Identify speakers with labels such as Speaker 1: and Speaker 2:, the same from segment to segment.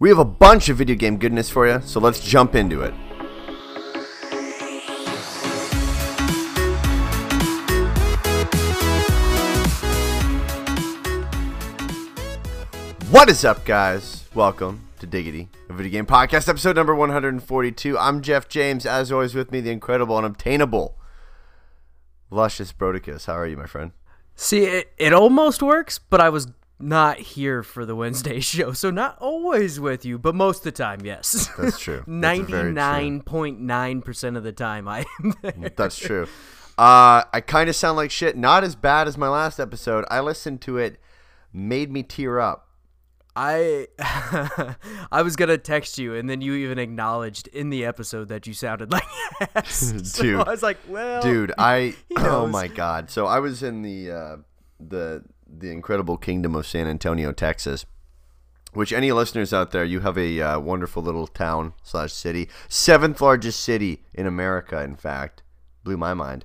Speaker 1: We have a bunch of video game goodness for you, so let's jump into it. What is up, guys? Welcome to Diggity, a video game podcast, episode number 142. I'm Jeff James. As always, with me, the incredible and obtainable Luscious Brodicus. How are you, my friend?
Speaker 2: See, it, it almost works, but I was not here for the Wednesday show, so not always with you, but most of the time, yes.
Speaker 1: That's true. True.
Speaker 2: Ninety-nine point nine percent of the time, I am there.
Speaker 1: That's true. Uh, I kind of sound like shit. Not as bad as my last episode. I listened to it, made me tear up.
Speaker 2: I I was gonna text you, and then you even acknowledged in the episode that you sounded like ass. So I was like, well,
Speaker 1: dude i oh my god so i was in the uh the the incredible kingdom of san antonio texas which any listeners out there you have a uh, wonderful little town slash city seventh largest city in america in fact blew my mind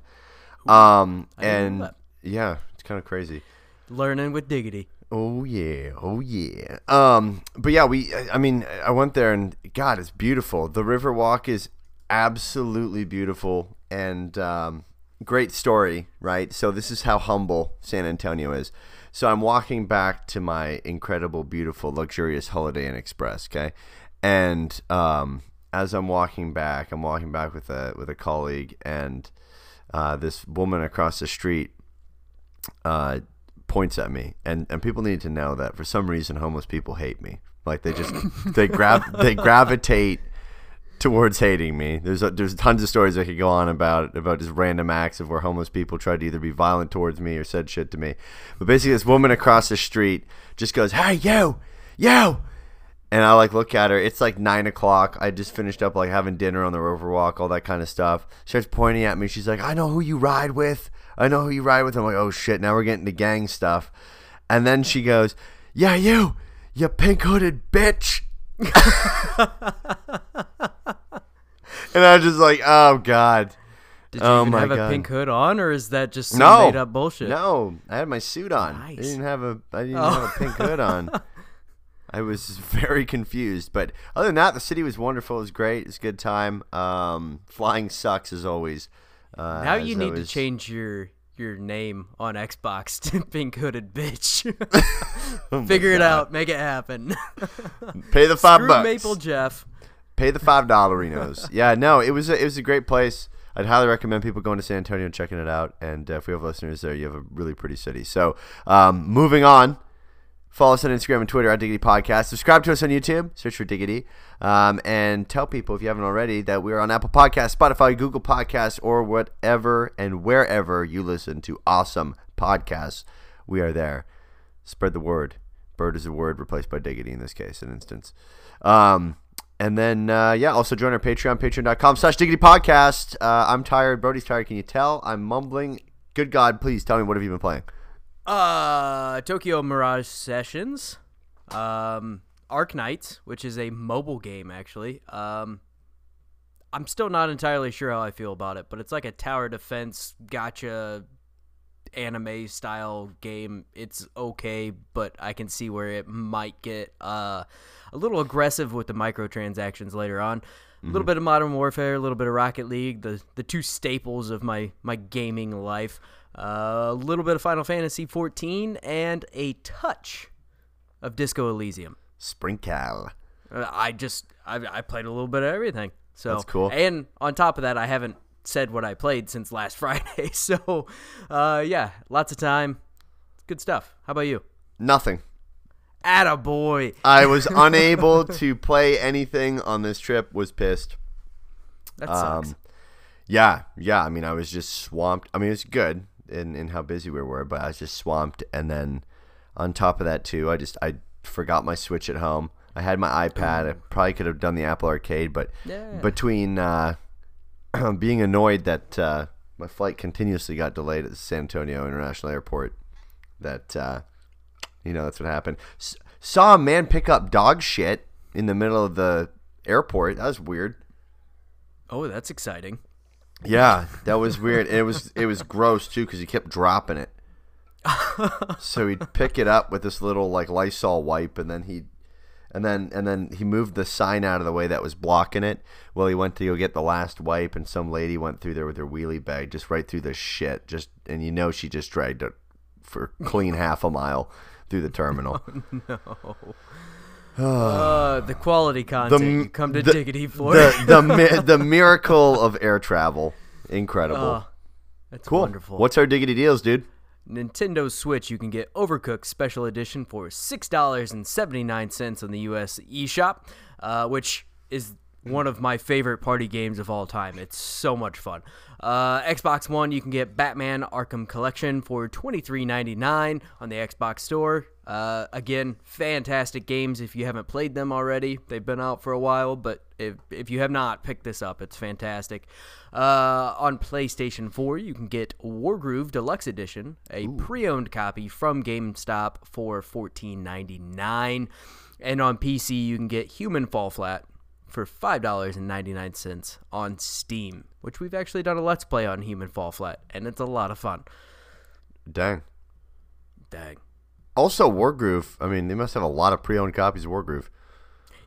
Speaker 1: um
Speaker 2: I didn't know
Speaker 1: and yeah it's kind of crazy
Speaker 2: learning with diggity.
Speaker 1: Oh yeah, oh yeah. Um, but yeah, we. I- I mean, I went there and God, it's beautiful. The river walk is absolutely beautiful and um, great story, right? So this is how humble San Antonio is. So I'm walking back to my incredible, beautiful, luxurious Holiday Inn Express. Okay, and um, as I'm walking back, I'm walking back with a with a colleague and uh, this woman across the street uh, points at me, and and people need to know that for some reason homeless people hate me. Like they just they grab they gravitate towards hating me. There's a, there's tons of stories I could go on about about just random acts of where homeless people tried to either be violent towards me or said shit to me. But basically, this woman across the street just goes, "Hey, you, you." And I like look at her. It's like nine o'clock. I just finished up like having dinner on the Riverwalk, all that kind of stuff. She starts pointing at me. She's like, "I know who you ride with. I know who you ride with." I'm like, "Oh shit!" Now we're getting to gang stuff. And then she goes, "Yeah, you, you pink hooded bitch." and I was just like, "Oh god."
Speaker 2: Did you
Speaker 1: Oh
Speaker 2: even have
Speaker 1: God.
Speaker 2: a pink hood on, or is that just some
Speaker 1: No,
Speaker 2: made up bullshit?
Speaker 1: No, I had my suit on. I didn't have a I didn't
Speaker 2: Oh.
Speaker 1: have a pink hood on. I was very confused, but other than that, the city was wonderful. It was great. It was a good time. Um, flying sucks as always. Uh,
Speaker 2: Now you need to change your your name on Xbox to pink hooded bitch.
Speaker 1: Oh
Speaker 2: Figure it out, make it happen.
Speaker 1: Pay the five
Speaker 2: Screw
Speaker 1: bucks.
Speaker 2: Maple Jeff.
Speaker 1: Pay the five dollarinos. yeah, no, it was a, it was a great place. I'd highly recommend people going to San Antonio and checking it out. And uh, if we have listeners there, you have a really pretty city. So, um, moving on. Follow us on Instagram and Twitter at Diggity Podcast. Subscribe to us on YouTube. Search for Diggity. Um, and tell people, if you haven't already, that we are on Apple Podcasts, Spotify, Google Podcasts, or whatever and wherever you listen to awesome podcasts. We are there. Spread the word. Bird is a word replaced by Diggity in this case, an instance. Um, and then, uh, yeah, also join our Patreon, patreon.com slash Diggity Podcast. Uh, I'm tired. Brody's tired. Can you tell? I'm mumbling. Good God, please tell me what have you been playing?
Speaker 2: Uh, Tokyo Mirage Sessions, um, Arknights, which is a mobile game actually. Um, I'm still not entirely sure how I feel about it, but it's like a tower defense gacha anime style game. It's okay, but I can see where it might get uh, a little aggressive with the microtransactions later on. A little bit of Modern Warfare, a little bit of Rocket League, the the two staples of my my gaming life. Uh, a little bit of Final Fantasy 14 and a touch of Disco Elysium.
Speaker 1: Sprinkle.
Speaker 2: Uh, I just I, I played a little bit of everything. So
Speaker 1: That's cool.
Speaker 2: And on top of that, I haven't said what I played since last Friday. So, uh, yeah, lots of time. Good stuff. How about you?
Speaker 1: Nothing.
Speaker 2: Attaboy.
Speaker 1: I was unable to play anything on this trip. Was pissed.
Speaker 2: That sucks.
Speaker 1: Um, yeah, yeah. I mean, I was just swamped. I mean, it was good in in how busy we were, but I was just swamped. And then on top of that, too, I just I forgot my Switch at home. I had my iPad. I probably could have done the Apple Arcade, but
Speaker 2: Yeah.
Speaker 1: between uh, being annoyed that uh, my flight continuously got delayed at the San Antonio International Airport, that uh, you know that's what happened. S- saw a man pick up dog shit in the middle of the airport. That was weird.
Speaker 2: oh, that's exciting.
Speaker 1: Yeah, that was weird. And it was it was gross too because he kept dropping it. so he'd pick it up with this little like Lysol wipe, and then he'd And then and then he moved the sign out of the way that was blocking it. Well, he went to go get the last wipe, and some lady went through there with her wheelie bag, just right through the shit. Just and you know she just dragged it for clean half a mile through the terminal.
Speaker 2: Uh, the quality content
Speaker 1: m-
Speaker 2: you come to
Speaker 1: the-
Speaker 2: diggity for.
Speaker 1: the the mi- the miracle of air travel, incredible.
Speaker 2: Oh, that's
Speaker 1: cool.
Speaker 2: wonderful.
Speaker 1: What's our diggity deals, dude?
Speaker 2: Nintendo Switch, you can get Overcooked Special Edition for six dollars and seventy nine cents on the U.S. eShop, uh, which is one of my favorite party games of all time. It's so much fun. Uh, Xbox One, you can get Batman Arkham Collection for twenty three ninety nine on the Xbox Store. Uh, again, fantastic games if you haven't played them already. They've been out for a while, but if, if you have not, pick this up. It's fantastic. Uh, on PlayStation 4, you can get Wargroove Deluxe Edition, a pre-owned copy from GameStop for $14.99. And on PC, you can get Human Fall Flat for $5.99 on Steam, which we've actually done a Let's Play on Human Fall Flat, and it's a lot of fun.
Speaker 1: Dang.
Speaker 2: Dang.
Speaker 1: Also, Wargroove. I mean, they must have a lot of pre-owned copies of Wargroove.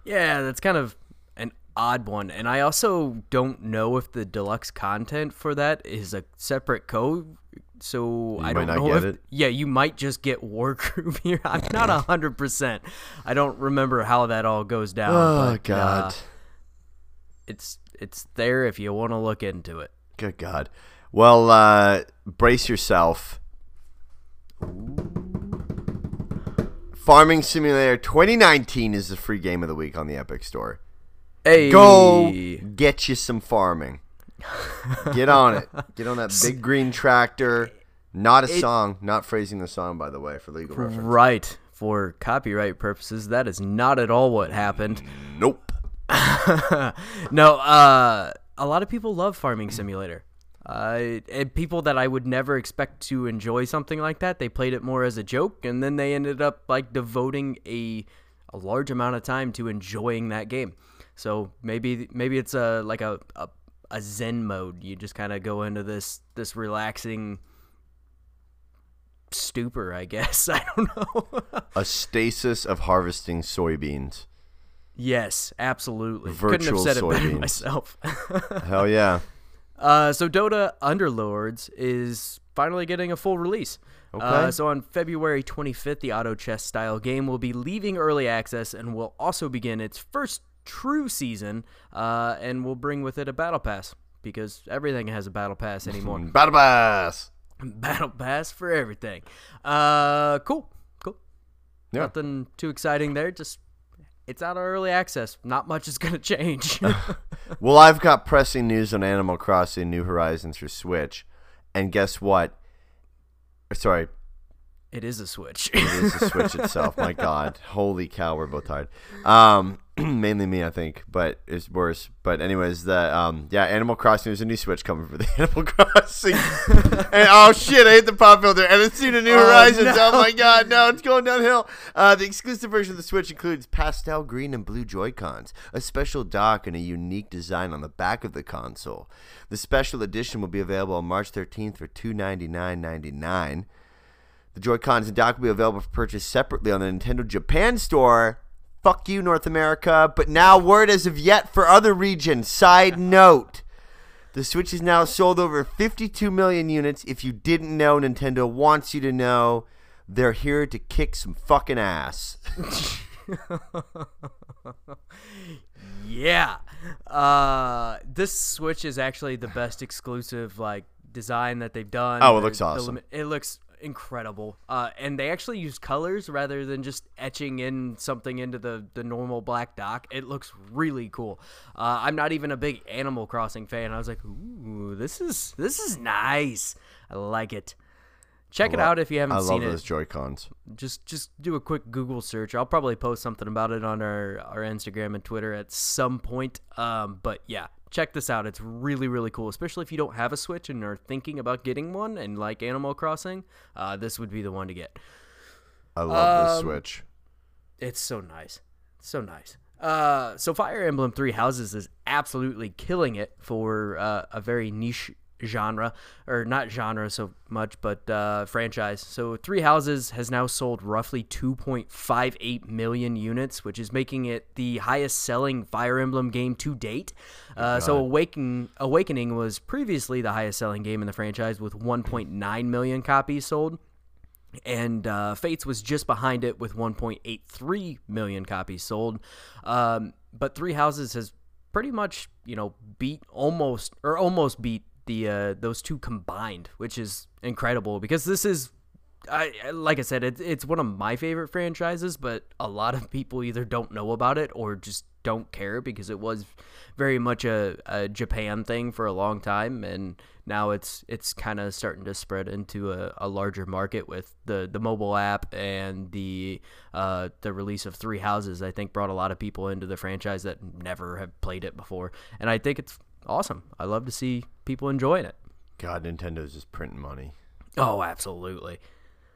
Speaker 2: Yeah, that's kind of an odd one. And I also don't know if the deluxe content for that is a separate code. So I don't
Speaker 1: not
Speaker 2: know
Speaker 1: get
Speaker 2: if
Speaker 1: it.
Speaker 2: yeah, you might just get Wargroove here. I'm not a hundred percent. I don't remember how that all goes down.
Speaker 1: Oh
Speaker 2: but,
Speaker 1: God.
Speaker 2: uh, it's it's there if you want to look into it.
Speaker 1: Good God. Well, uh, brace yourself. Farming Simulator 2019 is the free game of the week on the Epic Store.
Speaker 2: Hey,
Speaker 1: Go get you some farming. Get on it. Get on that big green tractor. Not a song. Not phrasing the song, by the way, for legal reference.
Speaker 2: right for copyright purposes. That is not at all what happened.
Speaker 1: Nope.
Speaker 2: no, uh, a lot of people love Farming Simulator. Uh, and people that I would never expect to enjoy something like that, they played it more as a joke, and then they ended up like devoting a a large amount of time to enjoying that game. So maybe maybe it's a like a a, a Zen mode. You just kind of go into this this relaxing stupor, I guess. I don't know.
Speaker 1: A stasis of harvesting soybeans.
Speaker 2: yes, absolutely. Couldn't have
Speaker 1: Virtual
Speaker 2: said it better myself.
Speaker 1: Hell yeah.
Speaker 2: Uh, so Dota Underlords is finally getting a full release. Uh,
Speaker 1: Okay.
Speaker 2: so on February 25th, the auto chess style game will be leaving early access and will also begin its first true season, uh, and will bring with it a battle pass because everything has a battle pass anymore.
Speaker 1: Battle Pass.
Speaker 2: battle pass for everything. Uh, cool, cool.
Speaker 1: Yeah.
Speaker 2: Nothing too exciting there. Just it's out of early access. Not much is gonna change.
Speaker 1: Well, I've got pressing news on Animal Crossing New Horizons for Switch. And guess what? Sorry,
Speaker 2: it is a switch.
Speaker 1: it is the Switch itself. My God. Holy cow, we're both tired. Um, mainly me, I think, but it's worse. But anyways, the um, yeah, Animal Crossing. There's a new Switch coming for the Animal Crossing. and oh shit, I hit the pop filter, and it's seen a New
Speaker 2: Oh,
Speaker 1: Horizons.
Speaker 2: no.
Speaker 1: Oh my God, no, it's going downhill. Uh, the exclusive version of the Switch includes pastel green and blue Joy Cons, a special dock, and a unique design on the back of the console. The special edition will be available on March 13th for $299.99. The Joy-Cons and dock will be available for purchase separately on the Nintendo Japan store. Fuck you, North America. But now, word as of yet for other regions. Side note. The Switch is now sold over 52 million units. If you didn't know, Nintendo wants you to know they're here to kick some fucking ass.
Speaker 2: Yeah. Uh, this Switch is actually the best exclusive like design that they've done.
Speaker 1: Oh, it looks awesome.
Speaker 2: it looks incredible. Uh, and they actually use colors rather than just etching in something into the the normal black dock. It looks really cool. Uh, I'm not even a big Animal Crossing fan. I was like, ooh, this is this is nice. I like it. Check it out if you haven't
Speaker 1: I
Speaker 2: seen
Speaker 1: love
Speaker 2: it
Speaker 1: those Joy-Cons.
Speaker 2: just just do a quick Google search. I'll probably post something about it on our, our Instagram and Twitter at some point. Um, but yeah, check this out. It's really really cool, especially if you don't have a Switch and are thinking about getting one and like Animal Crossing. Uh, this would be the one to get.
Speaker 1: I love the
Speaker 2: Um,
Speaker 1: Switch.
Speaker 2: It's so nice, so nice. Uh, so Fire Emblem Three Houses is absolutely killing it for uh, a very niche genre or not genre so much but uh, franchise. So three houses has now sold roughly 2.58 million units which is making it the highest selling fire emblem game to date. Uh, so awakening awakening was previously the highest selling game in the franchise with 1.9 million copies sold. And uh, Fates was just behind it with 1.83 million copies sold. Um, but Three Houses has pretty much, you know, beat almost or almost beat the uh, those two combined, which is incredible because this is. I like I said, it's it's one of my favorite franchises, but a lot of people either don't know about it or just don't care because it was very much a, a Japan thing for a long time, and now it's it's kind of starting to spread into a, a, larger market with the, the mobile app and the uh, the release of Three Houses. I think brought a lot of people into the franchise that never have played it before, and I think it's awesome. I love to see people enjoying it.
Speaker 1: God, Nintendo's just printing money.
Speaker 2: Oh, absolutely.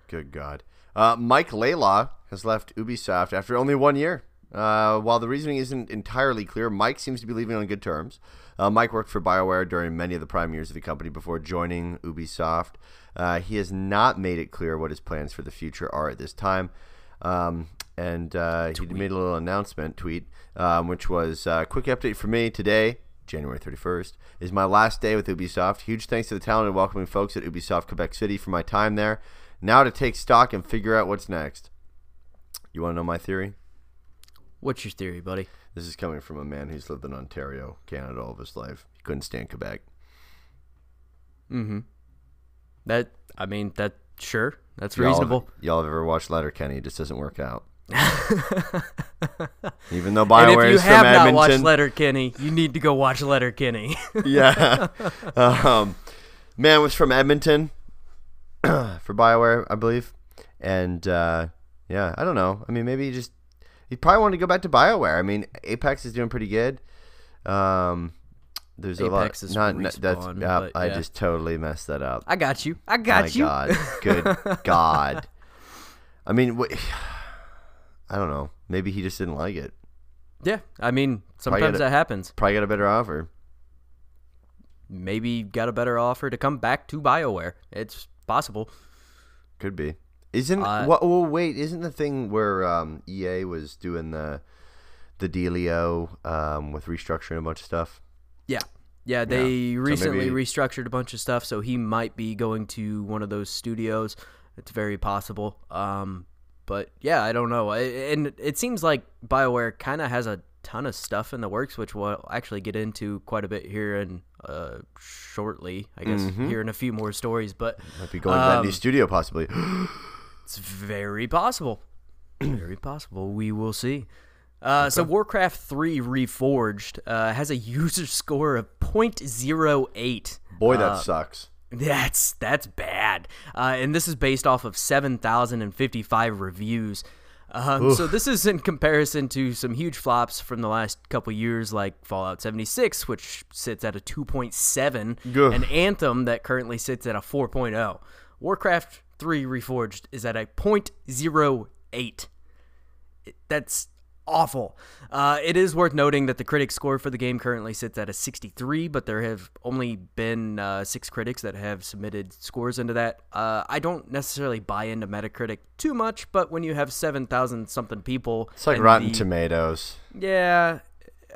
Speaker 1: Good God. Uh, Mike Laidlaw has left Ubisoft after only one year. Uh, while the reasoning isn't entirely clear, Mike seems to be leaving on good terms. Uh, Mike worked for BioWare during many of the prime years of the company before joining Ubisoft. Uh, he has not made it clear what his plans for the future are at this time. Um, and uh, he made a little announcement tweet, um, which was a uh, quick update for me today. January 31st is my last day with Ubisoft. Huge thanks to the talented welcoming folks at Ubisoft Quebec City for my time there. Now to take stock and figure out what's next. You want to know my theory?
Speaker 2: What's your theory, buddy?
Speaker 1: This is coming from a man who's lived in Ontario, Canada all of his life. He couldn't stand Quebec.
Speaker 2: Mm-hmm. That I mean that sure that's y'all reasonable.
Speaker 1: Have, y'all have ever watched Letterkenny? It just doesn't work out. Even though Bioware and if you is have from not Edmonton,
Speaker 2: watched Letterkenny, you need to go watch Letterkenny.
Speaker 1: yeah, um, man was from Edmonton for Bioware, I believe, and uh, yeah, I don't know. I mean, maybe he just he probably wanted to go back to Bioware. I mean, Apex is doing pretty good. Um, there's Apex a lot. Is Not, respawn, that's yeah, yeah, I just totally messed that up.
Speaker 2: I got you. I got
Speaker 1: My
Speaker 2: you.
Speaker 1: God, good God. I mean, wh- I don't know. Maybe he just didn't like it.
Speaker 2: Yeah, I mean, sometimes that happens.
Speaker 1: Probably got a better offer.
Speaker 2: Maybe got a better offer to come back to Bioware. It's possible.
Speaker 1: Could be. Isn't uh, what? Well, wait. Isn't the thing where um, EA was doing the the dealio um, with restructuring a bunch of stuff?
Speaker 2: Yeah, yeah. They yeah. recently so maybe... restructured a bunch of stuff, so he might be going to one of those studios. It's very possible. Um, but yeah, I don't know. And it seems like Bioware kind of has a ton of stuff in the works, which we'll actually get into quite a bit here in uh, shortly. I guess mm-hmm. here in a few more stories. But
Speaker 1: might be going um, to that new um, studio possibly.
Speaker 2: It's very possible. very possible. We will see. Uh, okay. So Warcraft 3 Reforged uh, has a user score of 0.08.
Speaker 1: Boy, that uh, sucks.
Speaker 2: That's that's bad. Uh, and this is based off of 7,055 reviews. Um, so this is in comparison to some huge flops from the last couple years, like Fallout 76, which sits at a 2.7, and Anthem that currently sits at a 4.0. Warcraft 3 Reforged is at a 0.08. That's awful. Uh, it is worth noting that the critic score for the game currently sits at a 63, but there have only been uh, six critics that have submitted scores into that. Uh, I don't necessarily buy into Metacritic too much, but when you have 7,000 something people.
Speaker 1: It's like Rotten the, Tomatoes.
Speaker 2: Yeah.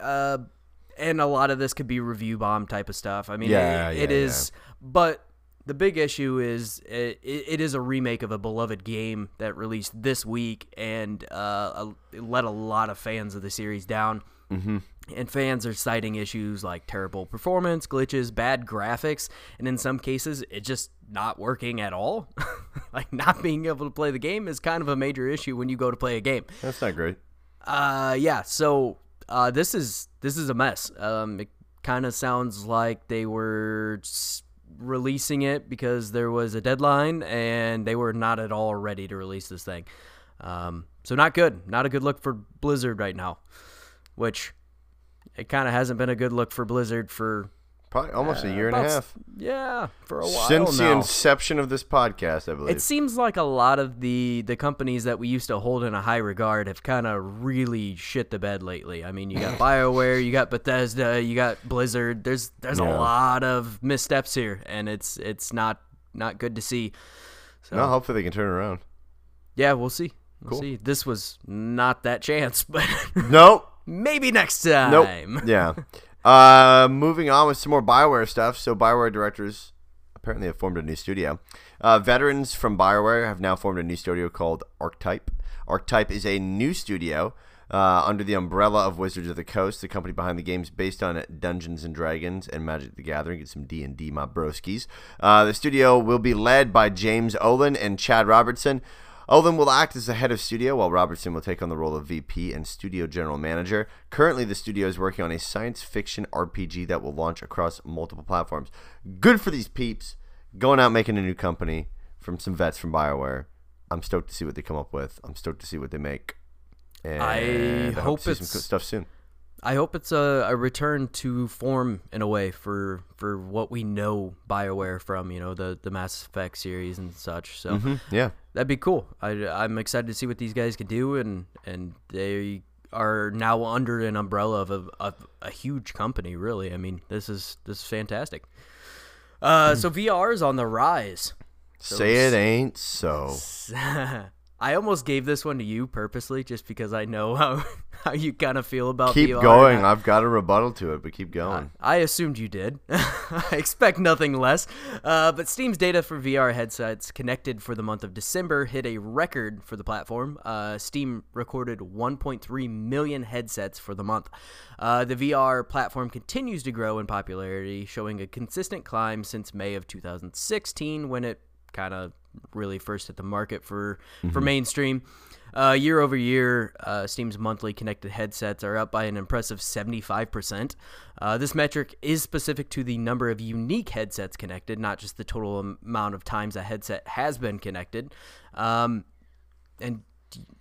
Speaker 2: Uh, and a lot of this could be review bomb type of stuff. I mean, yeah, it, yeah, it is. Yeah. But the big issue is it, it is a remake of a beloved game that released this week and uh, let a lot of fans of the series down.
Speaker 1: Mm-hmm.
Speaker 2: And fans are citing issues like terrible performance, glitches, bad graphics, and in some cases, it just not working at all. like not being able to play the game is kind of a major issue when you go to play a game.
Speaker 1: That's not great.
Speaker 2: Uh, yeah. So uh, this is this is a mess. Um, it kind of sounds like they were releasing it because there was a deadline and they were not at all ready to release this thing. Um, so not good. Not a good look for Blizzard right now, which it kind of hasn't been a good look for Blizzard for
Speaker 1: Probably almost a year and a
Speaker 2: About
Speaker 1: half
Speaker 2: Yeah, for a while
Speaker 1: since the inception of this podcast. I believe.
Speaker 2: It seems like a lot of the the companies that we used to hold in a high regard have kind of really shit the bed lately. I mean, you got BioWare, you got Bethesda, you got Blizzard. There's there's
Speaker 1: Yeah.
Speaker 2: a lot of missteps here, and it's it's not not good to see. So
Speaker 1: no, hopefully they can turn around.
Speaker 2: yeah, we'll see. We'll
Speaker 1: Cool.
Speaker 2: see. This was not that chance, but
Speaker 1: Nope.
Speaker 2: maybe next time.
Speaker 1: Nope. Yeah. Uh, moving on with some more Bioware stuff. So Bioware directors apparently have formed a new studio. Uh, veterans from Bioware have now formed a new studio called Archetype. Archetype is a new studio uh, under the umbrella of Wizards of the Coast, the company behind the games based on Dungeons and Dragons and Magic the Gathering. Get some D and D, my broskies. Uh, the studio will be led by James Ohlen and Chad Robertson. Ohlen will act as the head of studio, while Robertson will take on the role of VP and studio general manager. Currently, the studio is working on a science fiction RPG that will launch across multiple platforms. Good for these peeps going out making a new company from some vets from BioWare. I'm stoked to see what they come up with. I'm stoked to see what they make. And
Speaker 2: I hope
Speaker 1: to see some
Speaker 2: it's-
Speaker 1: good stuff soon.
Speaker 2: I hope it's a, a return to form in a way for for what we know Bioware from, you know, the the Mass Effect series and such. So
Speaker 1: Mhm, Yeah.
Speaker 2: That'd be cool. I, I'm excited to see what these guys can do, and and they are now under an umbrella of a, of a huge company. Really, I mean, this is this is fantastic. Uh, so VR is on the rise.
Speaker 1: Say it ain't so.
Speaker 2: I almost gave this one to you purposely, just because I know how how you kind of feel about
Speaker 1: Keep
Speaker 2: VR.
Speaker 1: going.
Speaker 2: I-
Speaker 1: I've got a rebuttal to it, but keep going.
Speaker 2: I assumed you did. I expect nothing less. Uh, but Steam's data for VR headsets connected for the month of December hit a record for the platform. Uh, Steam recorded 1.3 million headsets for the month. Uh, the VR platform continues to grow in popularity, showing a consistent climb since May of 2016 when it kind of really first hit the market for for mainstream. Uh, year over year, uh, Steam's monthly connected headsets are up by an impressive 75%. Uh, this metric is specific to the number of unique headsets connected, not just the total amount of times a headset has been connected. Um, and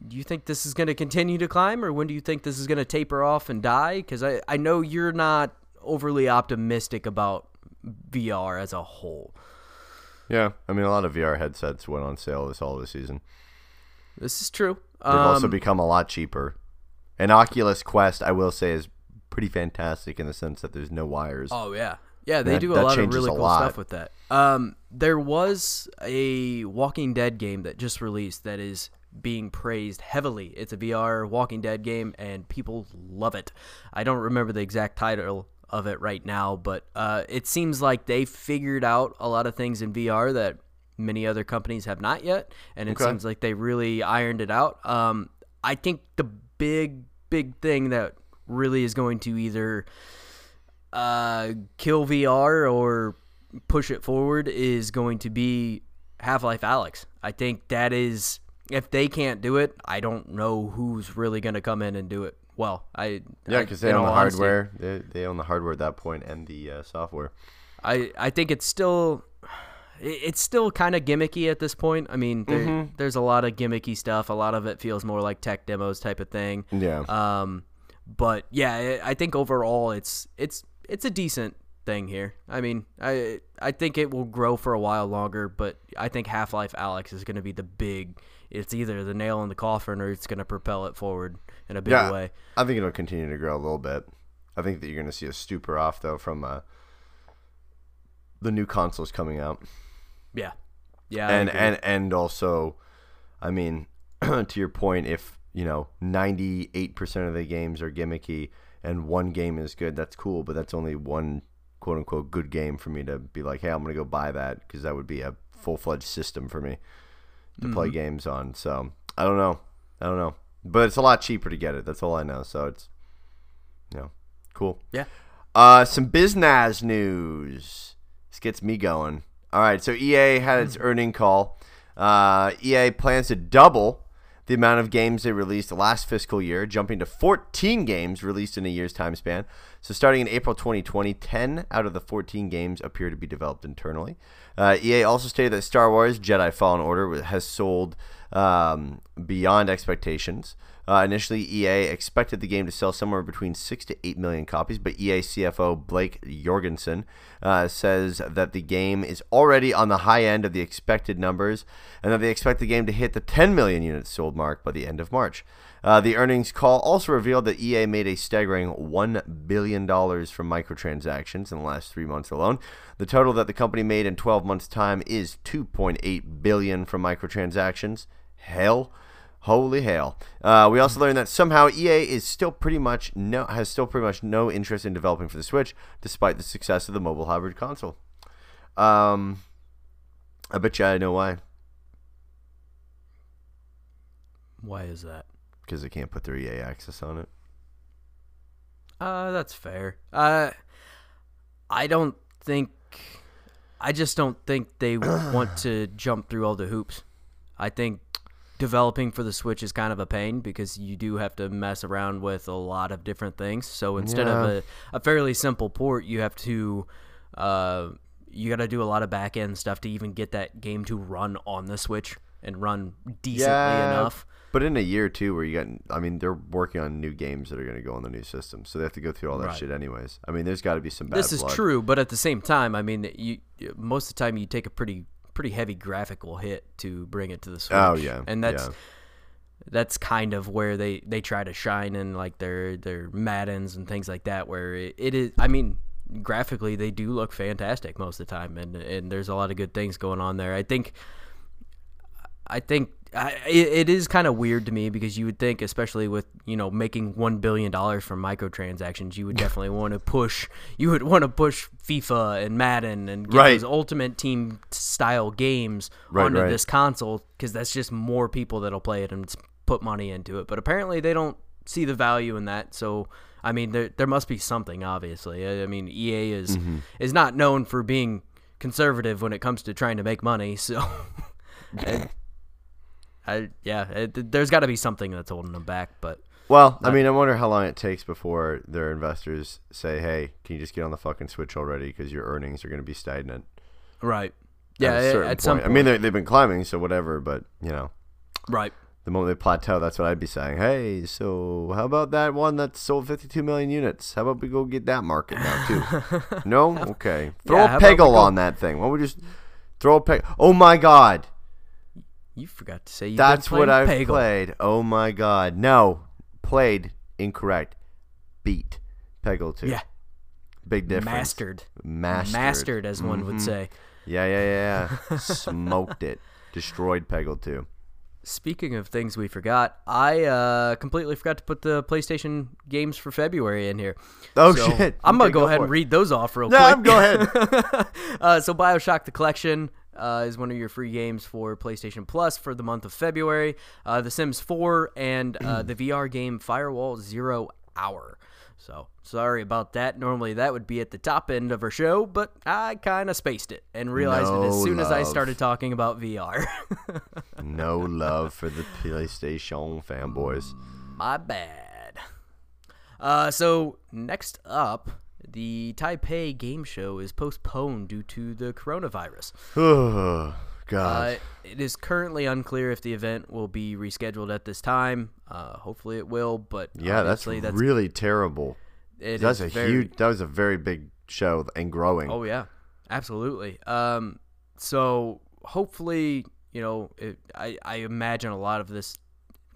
Speaker 2: do you think this is going to continue to climb, or when do you think this is going to taper off and die? Because I, I know you're not overly optimistic about VR as a whole.
Speaker 1: Yeah, I mean, a lot of VR headsets went on sale this holiday season.
Speaker 2: This is true.
Speaker 1: They've also
Speaker 2: Um,
Speaker 1: become a lot cheaper. An Oculus Quest, I will say, is pretty fantastic in the sense that there's no wires.
Speaker 2: Oh yeah, yeah. They
Speaker 1: That-
Speaker 2: do a lot of really cool
Speaker 1: lot.
Speaker 2: stuff with that. Um, there was a Walking Dead game that just released that is being praised heavily. It's a VR Walking Dead game, and people love it. I don't remember the exact title of it right now, but uh, it seems like they figured out a lot of things in VR that many other companies have not yet, and it
Speaker 1: Okay.
Speaker 2: seems like they really ironed it out. Um, I think the big, big thing that really is going to either uh, kill VR or push it forward is going to be Half Life Alyx. I think that is if they can't do it, I don't know who's really going to come in and do it. Well, I
Speaker 1: yeah, because they own the hardware. They, they own the hardware at that point and the uh, software.
Speaker 2: I I think it's still it's still kind of gimmicky at this point. I mean, there,
Speaker 1: Mm-hmm.
Speaker 2: there's a lot of gimmicky stuff. A lot of it feels more like tech demos type of thing.
Speaker 1: Yeah.
Speaker 2: Um, but yeah, I I think overall it's it's it's a decent thing here. I mean, I I think it will grow for a while longer, but I think Half Life Alyx is going to be the big. It's either the nail in the coffin or it's going to propel it forward in a big
Speaker 1: yeah,
Speaker 2: way.
Speaker 1: I think it'll continue to grow a little bit. I think that you're going to see a stuper off, though, from uh, the new consoles coming out.
Speaker 2: Yeah, yeah,
Speaker 1: and and and also, I mean, to your point, if you know, ninety eight percent of the games are gimmicky and one game is good, that's cool. But that's only one quote unquote good game for me to be like, hey, I'm gonna go buy that because that would be a full fledged system for me to play
Speaker 2: Mm-hmm.
Speaker 1: games on. So I don't know, I don't know, but it's a lot cheaper to get it. That's all I know. So it's, you know, cool.
Speaker 2: yeah.
Speaker 1: Uh, some Biznaz news. This gets me going. All right, so EA had its earning call. Uh, EA plans to double the amount of games they released last fiscal year, jumping to 14 games released in a year's time span. So, starting in April 2020, 10 out of the 14 games appear to be developed internally. Uh, EA also stated that Star Wars Jedi Fallen Order has sold um, beyond expectations. Uh, initially, EA expected the game to sell somewhere between 6 to 8 million copies, but EA CFO Blake Jorgensen uh, says that the game is already on the high end of the expected numbers and that they expect the game to hit the 10 million units sold mark by the end of March. Uh, the earnings call also revealed that EA made a staggering $1 billion from microtransactions in the last three months alone. The total that the company made in 12 months' time is 2.8 billion from microtransactions. Hell. Holy hell! Uh, we also learned that somehow EA is still pretty much no has still pretty much no interest in developing for the Switch, despite the success of the mobile hybrid console. Um, I bet you I know why.
Speaker 2: Why is that?
Speaker 1: Because they can't put their EA access on it.
Speaker 2: Uh, that's fair. Uh, I don't think. I just don't think they want to jump through all the hoops. I think developing for the Switch is kind of a pain because you do have to mess around with a lot of different things. So instead
Speaker 1: Yeah.
Speaker 2: of a, a fairly simple port, you have to. Uh, you got to do a lot of back end stuff to even get that game to run on the Switch and run decently enough.
Speaker 1: But in a year or two, where you got, I mean, they're working on new games that are going to go on the new system, so they have to go through all that
Speaker 2: Right.
Speaker 1: shit anyways. I mean, there's got to be some bad
Speaker 2: this is
Speaker 1: blood.
Speaker 2: true, but at the same time, I mean, you most of the time you take a pretty pretty heavy graphical hit to bring it to the oh, Switch.
Speaker 1: Oh, yeah,
Speaker 2: and that's
Speaker 1: yeah.
Speaker 2: that's kind of where they they try to shine in like their their Maddens and things like that. Where it, it is, I mean, graphically they do look fantastic most of the time, and and there's a lot of good things going on there. I think. I think I, it, is kind of weird to me because you would think, especially with you know making one billion dollars from microtransactions, you would definitely want to push. You would want to push FIFA and Madden and get
Speaker 1: Right.
Speaker 2: those Ultimate Team style games
Speaker 1: Right,
Speaker 2: onto
Speaker 1: right.
Speaker 2: this console because that's just more people that'll play it and put money into it. But apparently they don't see the value in that. So I mean, there there must be something. Obviously, I, I mean, EA is
Speaker 1: Mm-hmm.
Speaker 2: is not known for being conservative when it comes to trying to make money. So. I, yeah, it, there's got to be something that's holding them back, but
Speaker 1: Well, I mean, I wonder how long it takes before their investors say, "Hey, can you just get on the fucking Switch already? Because your earnings are going to be stagnant."
Speaker 2: right, yeah,
Speaker 1: at,
Speaker 2: at, at some
Speaker 1: point.
Speaker 2: point,
Speaker 1: I mean, they- they've been climbing, so whatever. But you know,
Speaker 2: right,
Speaker 1: the moment they plateau, that's what I'd be saying. Hey, so how about that one that sold 52 million units? How about we go get that market now too? no, okay. Throw
Speaker 2: Yeah,
Speaker 1: a peggle on that thing. Why don't we just throw a peg? Oh my god,
Speaker 2: you forgot to say you
Speaker 1: that's what I've
Speaker 2: Peggle.
Speaker 1: played. Oh my god, no, played incorrect. Beat Peggle 2.
Speaker 2: Yeah,
Speaker 1: big difference.
Speaker 2: mastered,
Speaker 1: Mastered.
Speaker 2: mastered, as one would
Speaker 1: Mhm.
Speaker 2: say.
Speaker 1: Yeah, yeah, yeah. yeah. Smoked it. Destroyed Peggle 2.
Speaker 2: Speaking of things we forgot, I uh, completely forgot to put the PlayStation games for February in here.
Speaker 1: Oh
Speaker 2: So,
Speaker 1: shit!
Speaker 2: I'm gonna
Speaker 1: Okay,
Speaker 2: go, ahead and read those off real
Speaker 1: Yeah,
Speaker 2: quick.
Speaker 1: go ahead.
Speaker 2: uh, so Bioshock the Collection uh, is one of your free games for PlayStation Plus for the month of February. Uh, the Sims 4 and uh, the VR game Firewall Zero Hour. So sorry about that. Normally that would be at the top end of our show, but I kind of spaced it and realized it as
Speaker 1: No
Speaker 2: soon as I started talking about VR.
Speaker 1: No love for the PlayStation fanboys.
Speaker 2: My bad. Uh, so next up, the Taipei game show is postponed due to the coronavirus.
Speaker 1: Oh God.
Speaker 2: Uh, it is currently unclear if the event will be rescheduled at this time. Uh, hopefully it will, but
Speaker 1: yeah, that's,
Speaker 2: that's
Speaker 1: really terrible.
Speaker 2: it
Speaker 1: That's
Speaker 2: is
Speaker 1: a
Speaker 2: very-
Speaker 1: huge. That was a very big show and growing.
Speaker 2: Oh yeah, absolutely. Um, so hopefully, you know, it, I I imagine a lot of this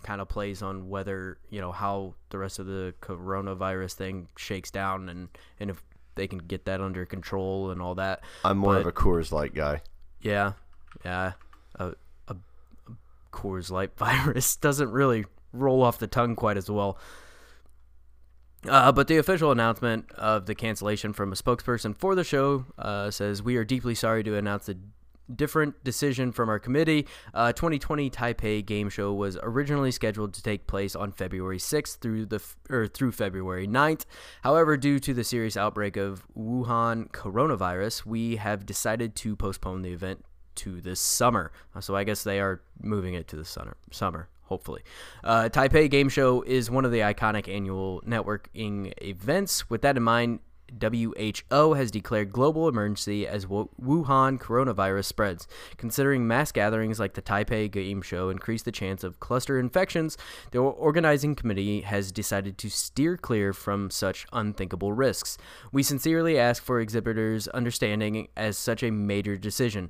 Speaker 2: kind of plays on whether you know how the rest of the coronavirus thing shakes down and and if they can get that under control and all that.
Speaker 1: I'm more of a Coors Light guy.
Speaker 2: Yeah, yeah. A, a, a Coors Light virus doesn't really roll off the tongue quite as well. Uh, but the official announcement of the cancellation from a spokesperson for the show uh, says, We are deeply sorry to announce the different decision from our committee. Uh, 2020 Taipei Game Show was originally scheduled to take place on February 6th through the f- or through February 9th. However, due to the serious outbreak of Wuhan coronavirus, we have decided to postpone the event to this summer. Uh, So I guess they are moving it to the summer. Summer, hopefully. Uh, Taipei Game Show is one of the iconic annual networking events. With that in mind, WHO has declared global emergency as Wuhan coronavirus spreads. Considering mass gatherings like the Taipei Game Show increase the chance of cluster infections, the organizing committee has decided to steer clear from such unthinkable risks. We sincerely ask for exhibitors' understanding as such a major decision.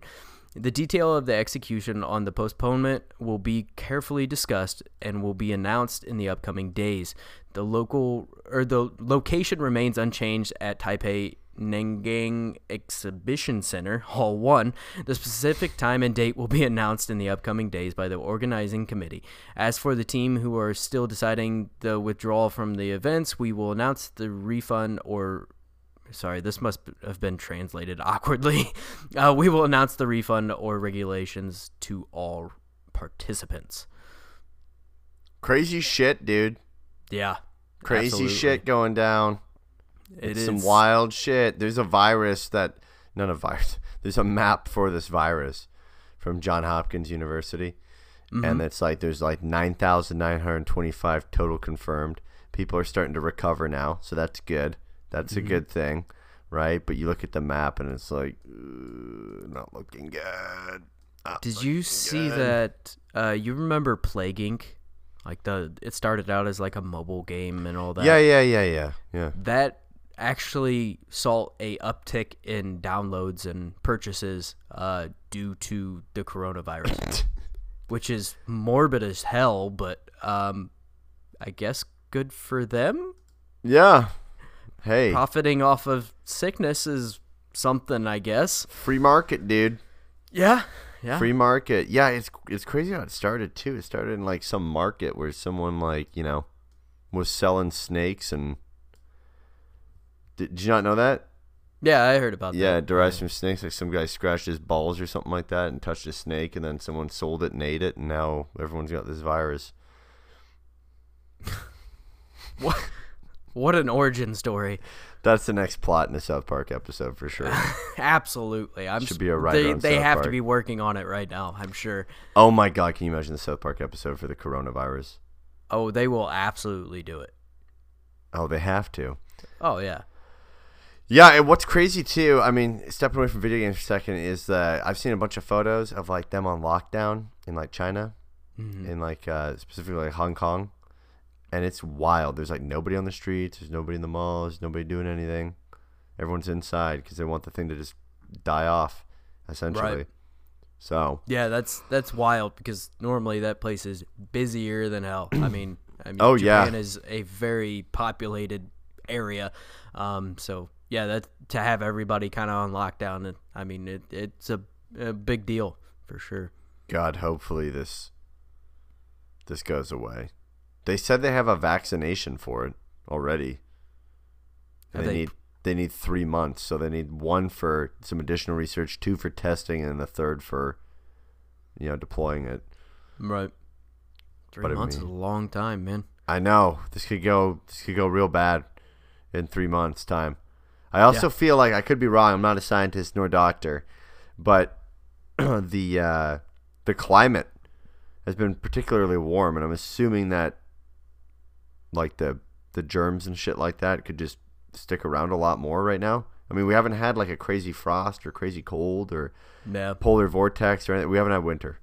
Speaker 2: The detail of the execution on the postponement will be carefully discussed and will be announced in the upcoming days. The local or the location remains unchanged at Taipei Nangang Exhibition Center, Hall 1. The specific time and date will be announced in the upcoming days by the organizing committee. As for the team who are still deciding the withdrawal from the events, we will announce the refund or sorry, this must have been translated awkwardly. Uh, we will announce the refund or regulations to all participants.
Speaker 1: Crazy shit, dude.
Speaker 2: Yeah.
Speaker 1: Crazy
Speaker 2: absolutely.
Speaker 1: shit going down.
Speaker 2: It
Speaker 1: it's
Speaker 2: is
Speaker 1: some wild shit. There's a virus that, not a virus. There's a map for this virus from John Hopkins University,
Speaker 2: Mm-hmm.
Speaker 1: and it's like there's like nine thousand nine hundred twenty-five total confirmed. People are starting to recover now, so that's good. That's
Speaker 2: Mm-hmm.
Speaker 1: a good thing, right? But you look at the map, and it's like not looking good. Not
Speaker 2: Did you see
Speaker 1: good.
Speaker 2: that? Uh, you remember Plague Inc? Like the it started out as like a mobile game and all that.
Speaker 1: Yeah, yeah, yeah, yeah, yeah.
Speaker 2: That actually saw a uptick in downloads and purchases uh, due to the coronavirus, which is morbid as hell. But um, I guess good for them.
Speaker 1: Yeah. Hey,
Speaker 2: Profiting off of sickness is something, I guess.
Speaker 1: free market, dude.
Speaker 2: Yeah, yeah.
Speaker 1: Free market. Yeah, it's it's crazy how it started too. It started in like some market where someone like, you know, was selling snakes and did, did you not know that?
Speaker 2: Yeah, I heard about
Speaker 1: Yeah,
Speaker 2: that.
Speaker 1: it derives from snakes. Like some guy scratched his balls or something like that and touched a snake and then someone sold it and ate it and now everyone's got this virus.
Speaker 2: What? What an origin story!
Speaker 1: That's the next plot in the South Park episode for sure.
Speaker 2: Absolutely, I'm.
Speaker 1: Should be a writer
Speaker 2: They they have
Speaker 1: Park.
Speaker 2: to be working on it right now. I'm sure.
Speaker 1: oh my god, can you imagine the South Park episode for the coronavirus?
Speaker 2: Oh, they will absolutely do it.
Speaker 1: Oh, they have to.
Speaker 2: Oh yeah.
Speaker 1: Yeah, and what's crazy too, I mean, stepping away from video games for a second, is that I've seen a bunch of photos of like them on lockdown in like China,
Speaker 2: Mm-hmm.
Speaker 1: in like uh, specifically like Hong Kong, and it's wild. There's like nobody on the streets, there's nobody in the malls, nobody doing anything. Everyone's inside because they want the thing to just die off, essentially. Right. So
Speaker 2: Yeah, that's that's wild because normally that place is busier than hell. I mean, I mean,
Speaker 1: Oh, yeah.
Speaker 2: Japan is a very populated area, um, so yeah, that to have everybody kind of on lockdown, and I mean, it, it's a, a big deal for sure.
Speaker 1: God, hopefully this this goes away. They said they have a vaccination for it already. They
Speaker 2: they-
Speaker 1: need they need three months, so they need one for some additional research, two for testing, and the third for you know deploying it.
Speaker 2: Right. Three
Speaker 1: But I
Speaker 2: months is a long time, man.
Speaker 1: I know this could go this could go real bad in three months' time. I also
Speaker 2: Yeah.
Speaker 1: feel like I could be wrong. I'm not a scientist nor doctor, but the uh, the climate has been particularly warm, and I'm assuming that like the the germs and shit like that could just stick around a lot more right now. I mean, we haven't had like a crazy frost or crazy cold or polar vortex or anything. We haven't had winter.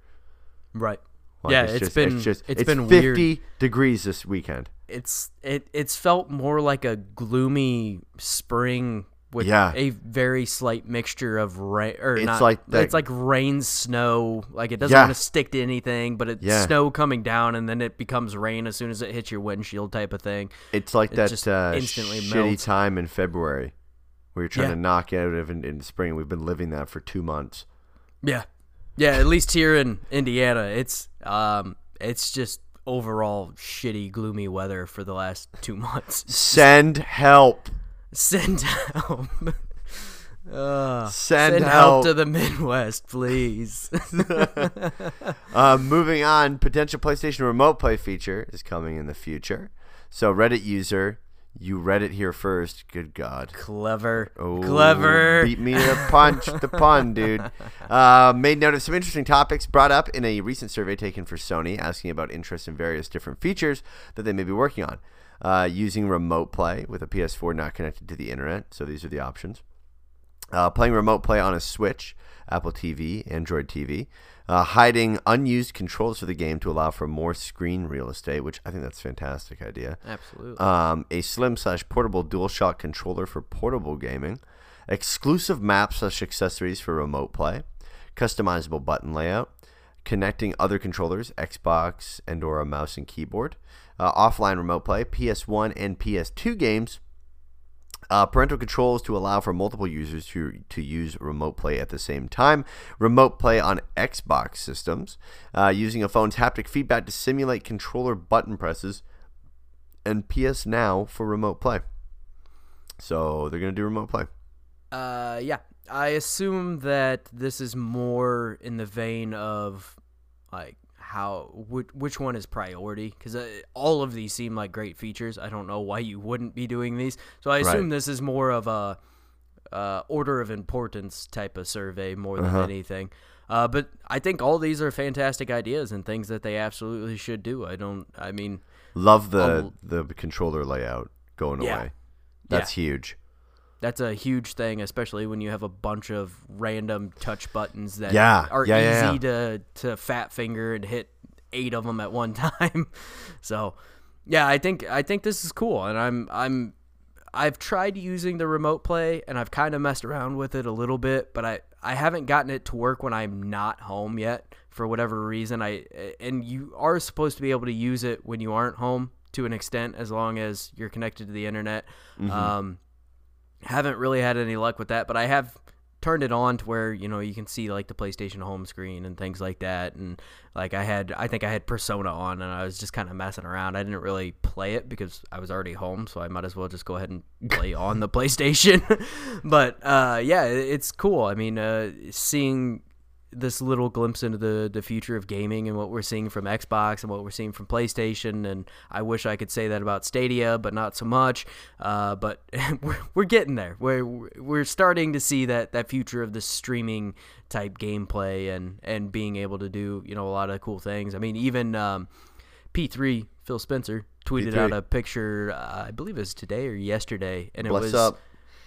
Speaker 2: Right.
Speaker 1: Like,
Speaker 2: yeah,
Speaker 1: it's
Speaker 2: it's
Speaker 1: just,
Speaker 2: been
Speaker 1: it's just
Speaker 2: it's
Speaker 1: it's
Speaker 2: been
Speaker 1: 50
Speaker 2: weird.
Speaker 1: degrees this weekend.
Speaker 2: It's it it's felt more like a gloomy spring with
Speaker 1: Yeah.
Speaker 2: a very slight mixture of rain or
Speaker 1: It's
Speaker 2: not,
Speaker 1: like that-
Speaker 2: it's like rain snow like it doesn't
Speaker 1: Yeah.
Speaker 2: want to stick to anything but it's
Speaker 1: Yeah.
Speaker 2: snow coming down and then it becomes rain as soon as it hits your windshield type of thing
Speaker 1: It's like
Speaker 2: It
Speaker 1: that
Speaker 2: just
Speaker 1: uh,
Speaker 2: instantly
Speaker 1: shitty
Speaker 2: melts.
Speaker 1: time in February where you're trying to knock out of in, in spring. We've been living that for two months.
Speaker 2: yeah yeah at least here in Indiana it's um it's just overall shitty gloomy weather for the last two months
Speaker 1: Send help.
Speaker 2: Send help. Uh,
Speaker 1: Send
Speaker 2: send
Speaker 1: help.
Speaker 2: help to the Midwest, please.
Speaker 1: Uh, moving on, potential PlayStation Remote Play feature is coming in the future. So Reddit user, you read it here first. Good God.
Speaker 2: Clever.
Speaker 1: Oh,
Speaker 2: Clever.
Speaker 1: Beat me to punch, the pun, dude. Uh, made note of some interesting topics brought up in a recent survey taken for Sony, asking about interest in various different features that they may be working on. Uh, using remote play with a PS4 not connected to the internet. So these are the options. Uh, playing remote play on a Switch, Apple TV, Android TV. Uh, hiding unused controls for the game to allow for more screen real estate, which I think that's a fantastic idea.
Speaker 2: Absolutely.
Speaker 1: Um, a slim slash portable DualShock controller for portable gaming. Exclusive maps slash accessories for remote play. Customizable button layout. Connecting other controllers, Xbox and or a mouse and keyboard. Uh, offline remote play, PS1 and PS2 games uh, parental controls to allow for multiple users to, to use remote play at the same time. Remote play on Xbox systems. Uh, using a phone's haptic feedback to simulate controller button presses. And PS Now for remote play. So they're going to do remote play.
Speaker 2: Uh, yeah. I assume that this is more in the vein of like how which, which one is priority because uh, all of these seem like great features. I don't know why you wouldn't be doing these. So I assume
Speaker 1: Right.
Speaker 2: this is more of a uh, order of importance type of survey more than
Speaker 1: Uh-huh.
Speaker 2: anything. Uh, but I think all these are fantastic ideas and things that they absolutely should do. I don't. I mean,
Speaker 1: Love the,
Speaker 2: Oh.
Speaker 1: the controller layout going
Speaker 2: Yeah.
Speaker 1: away. That's huge.
Speaker 2: That's a huge thing, especially when you have a bunch of random touch buttons that
Speaker 1: Yeah,
Speaker 2: are
Speaker 1: yeah, yeah,
Speaker 2: easy to to fat finger and hit eight of them at one time. so, yeah, I think I think this is cool, and I'm I'm I've tried using the remote play, and I've kind of messed around with it a little bit, but I I haven't gotten it to work when I'm not home yet for whatever reason. I and you are supposed to be able to use it when you aren't home to an extent, as long as you're connected to the internet. Um, haven't really had any luck with that, but I have turned it on to where you know you can see like the PlayStation home screen and things like that. And like I had, I think I had Persona on, and I was just kind of messing around. I didn't really play it because I was already home, so I might as well just go ahead and play on the PlayStation. but uh, yeah, it's cool. I mean, uh, seeing this little glimpse into the, the future of gaming and what we're seeing from Xbox and what we're seeing from PlayStation. And I wish I could say that about Stadia, but not so much. Uh, but we're, we're getting there. We're, we're starting to see that, that future of the streaming type gameplay and, and being able to do, you know, a lot of cool things. I mean, even um, P3, Phil Spencer, tweeted
Speaker 1: P3.
Speaker 2: out a picture, uh, I believe it was today or yesterday. And it was
Speaker 1: up.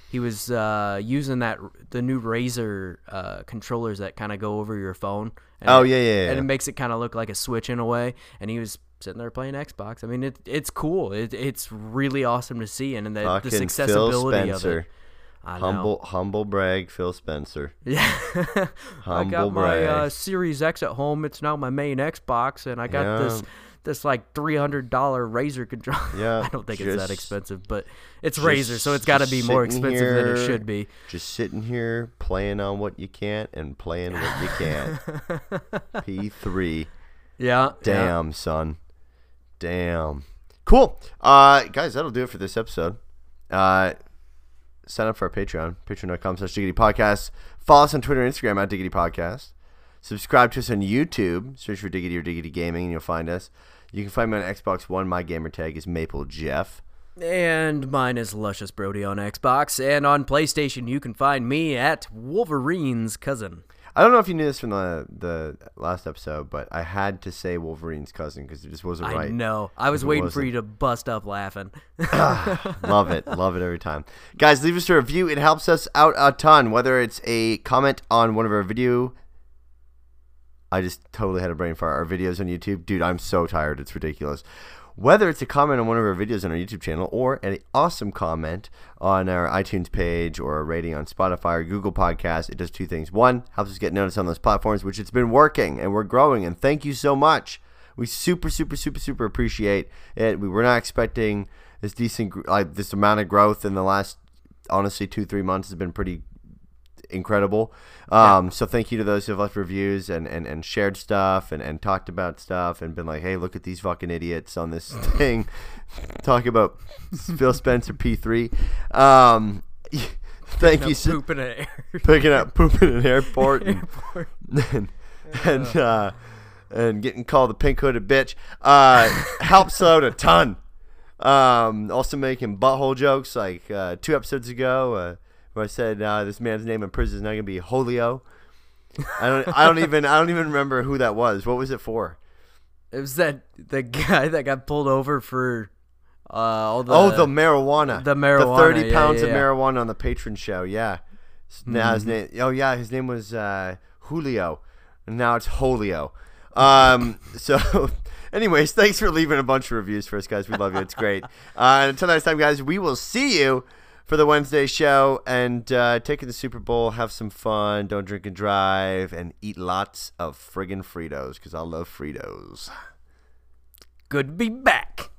Speaker 2: He was uh, using that the new Razer uh, controllers that kind of go over your phone. And
Speaker 1: Oh,
Speaker 2: it-
Speaker 1: yeah, yeah, yeah.
Speaker 2: And it makes it kind of look like a Switch in a way. And he was sitting there playing Xbox. I mean, it, it's cool. It, it's really awesome to see, and, and the, this accessibility of it. I know.
Speaker 1: Humble, humble brag, Phil Spencer.
Speaker 2: Yeah. I
Speaker 1: Humble
Speaker 2: got my uh,
Speaker 1: brag.
Speaker 2: Series X at home. It's now my main Xbox, and I got
Speaker 1: Yeah.
Speaker 2: this like three hundred dollar Razer controller.
Speaker 1: Yeah,
Speaker 2: I don't think it's that expensive, but it's Razer, so it's got to be more expensive than it should be.
Speaker 1: Just sitting here playing on what you can't and playing what you can't. P3.
Speaker 2: Yeah. yeah.
Speaker 1: Damn, son. Damn. Cool. Uh, guys, that'll do it for this episode. Uh, sign up for our Patreon, patreon.com slash diggity podcast. Follow us on Twitter and Instagram at diggity podcast. Subscribe to us on YouTube. Search for Diggity or Diggity Gaming and you'll find us. You can find me on Xbox One. My gamer tag is Maple Jeff.
Speaker 2: And mine is Luscious Brody on Xbox. And on PlayStation, you can find me at Wolverine's cousin.
Speaker 1: I don't know if you knew this from the the last episode, but I had to say Wolverine's cousin because it just wasn't right.
Speaker 2: I know. I was waiting for you to bust up laughing.
Speaker 1: Ah, love it love it every time guys leave us a review it helps us out a ton whether it's a comment on one of our video i just totally had a brain fart. Our videos on youtube dude i'm so tired. It's ridiculous. Whether it's a comment on one of our videos on our youtube channel or an awesome comment on our itunes page or a rating on spotify or google podcast it does two things. One helps us get noticed on those platforms which it's been working and we're growing. And thank you so much. We super super super super appreciate it. We were not expecting this decent like this amount of growth in the last honestly two three months has been pretty incredible. Um so thank you to those who have left reviews and and, and shared stuff and, and talked about stuff and been like hey look at these fucking idiots on this thing. Talking about phil spencer p3 um thank you so
Speaker 2: Poop in an air.
Speaker 1: picking up poop in an airport and,
Speaker 2: Airport.
Speaker 1: and, and uh and getting called a pink hooded bitch. Uh helps out a ton. Um also making butthole jokes like uh two episodes ago uh where I said uh, this man's name in prison is not gonna be Holio. I don't I don't even I don't even remember who that was. What was it for?
Speaker 2: It was that the guy that got pulled over for Uh, all the,
Speaker 1: oh, the marijuana.
Speaker 2: the marijuana,
Speaker 1: The 30
Speaker 2: yeah,
Speaker 1: pounds
Speaker 2: yeah,
Speaker 1: of marijuana on the Patreon show. Yeah. S- Now his
Speaker 2: Mm-hmm.
Speaker 1: name. Oh yeah, his name was uh, Julio, and now it's Holio. Um. So, anyways, thanks for leaving a bunch of reviews for us, guys. We love you. It's great. Uh, until next time, guys, we will see you for the Wednesday show and uh, take in the Super Bowl. Have some fun. Don't drink and drive, and eat lots of friggin' Fritos because I love Fritos.
Speaker 2: Good to be back.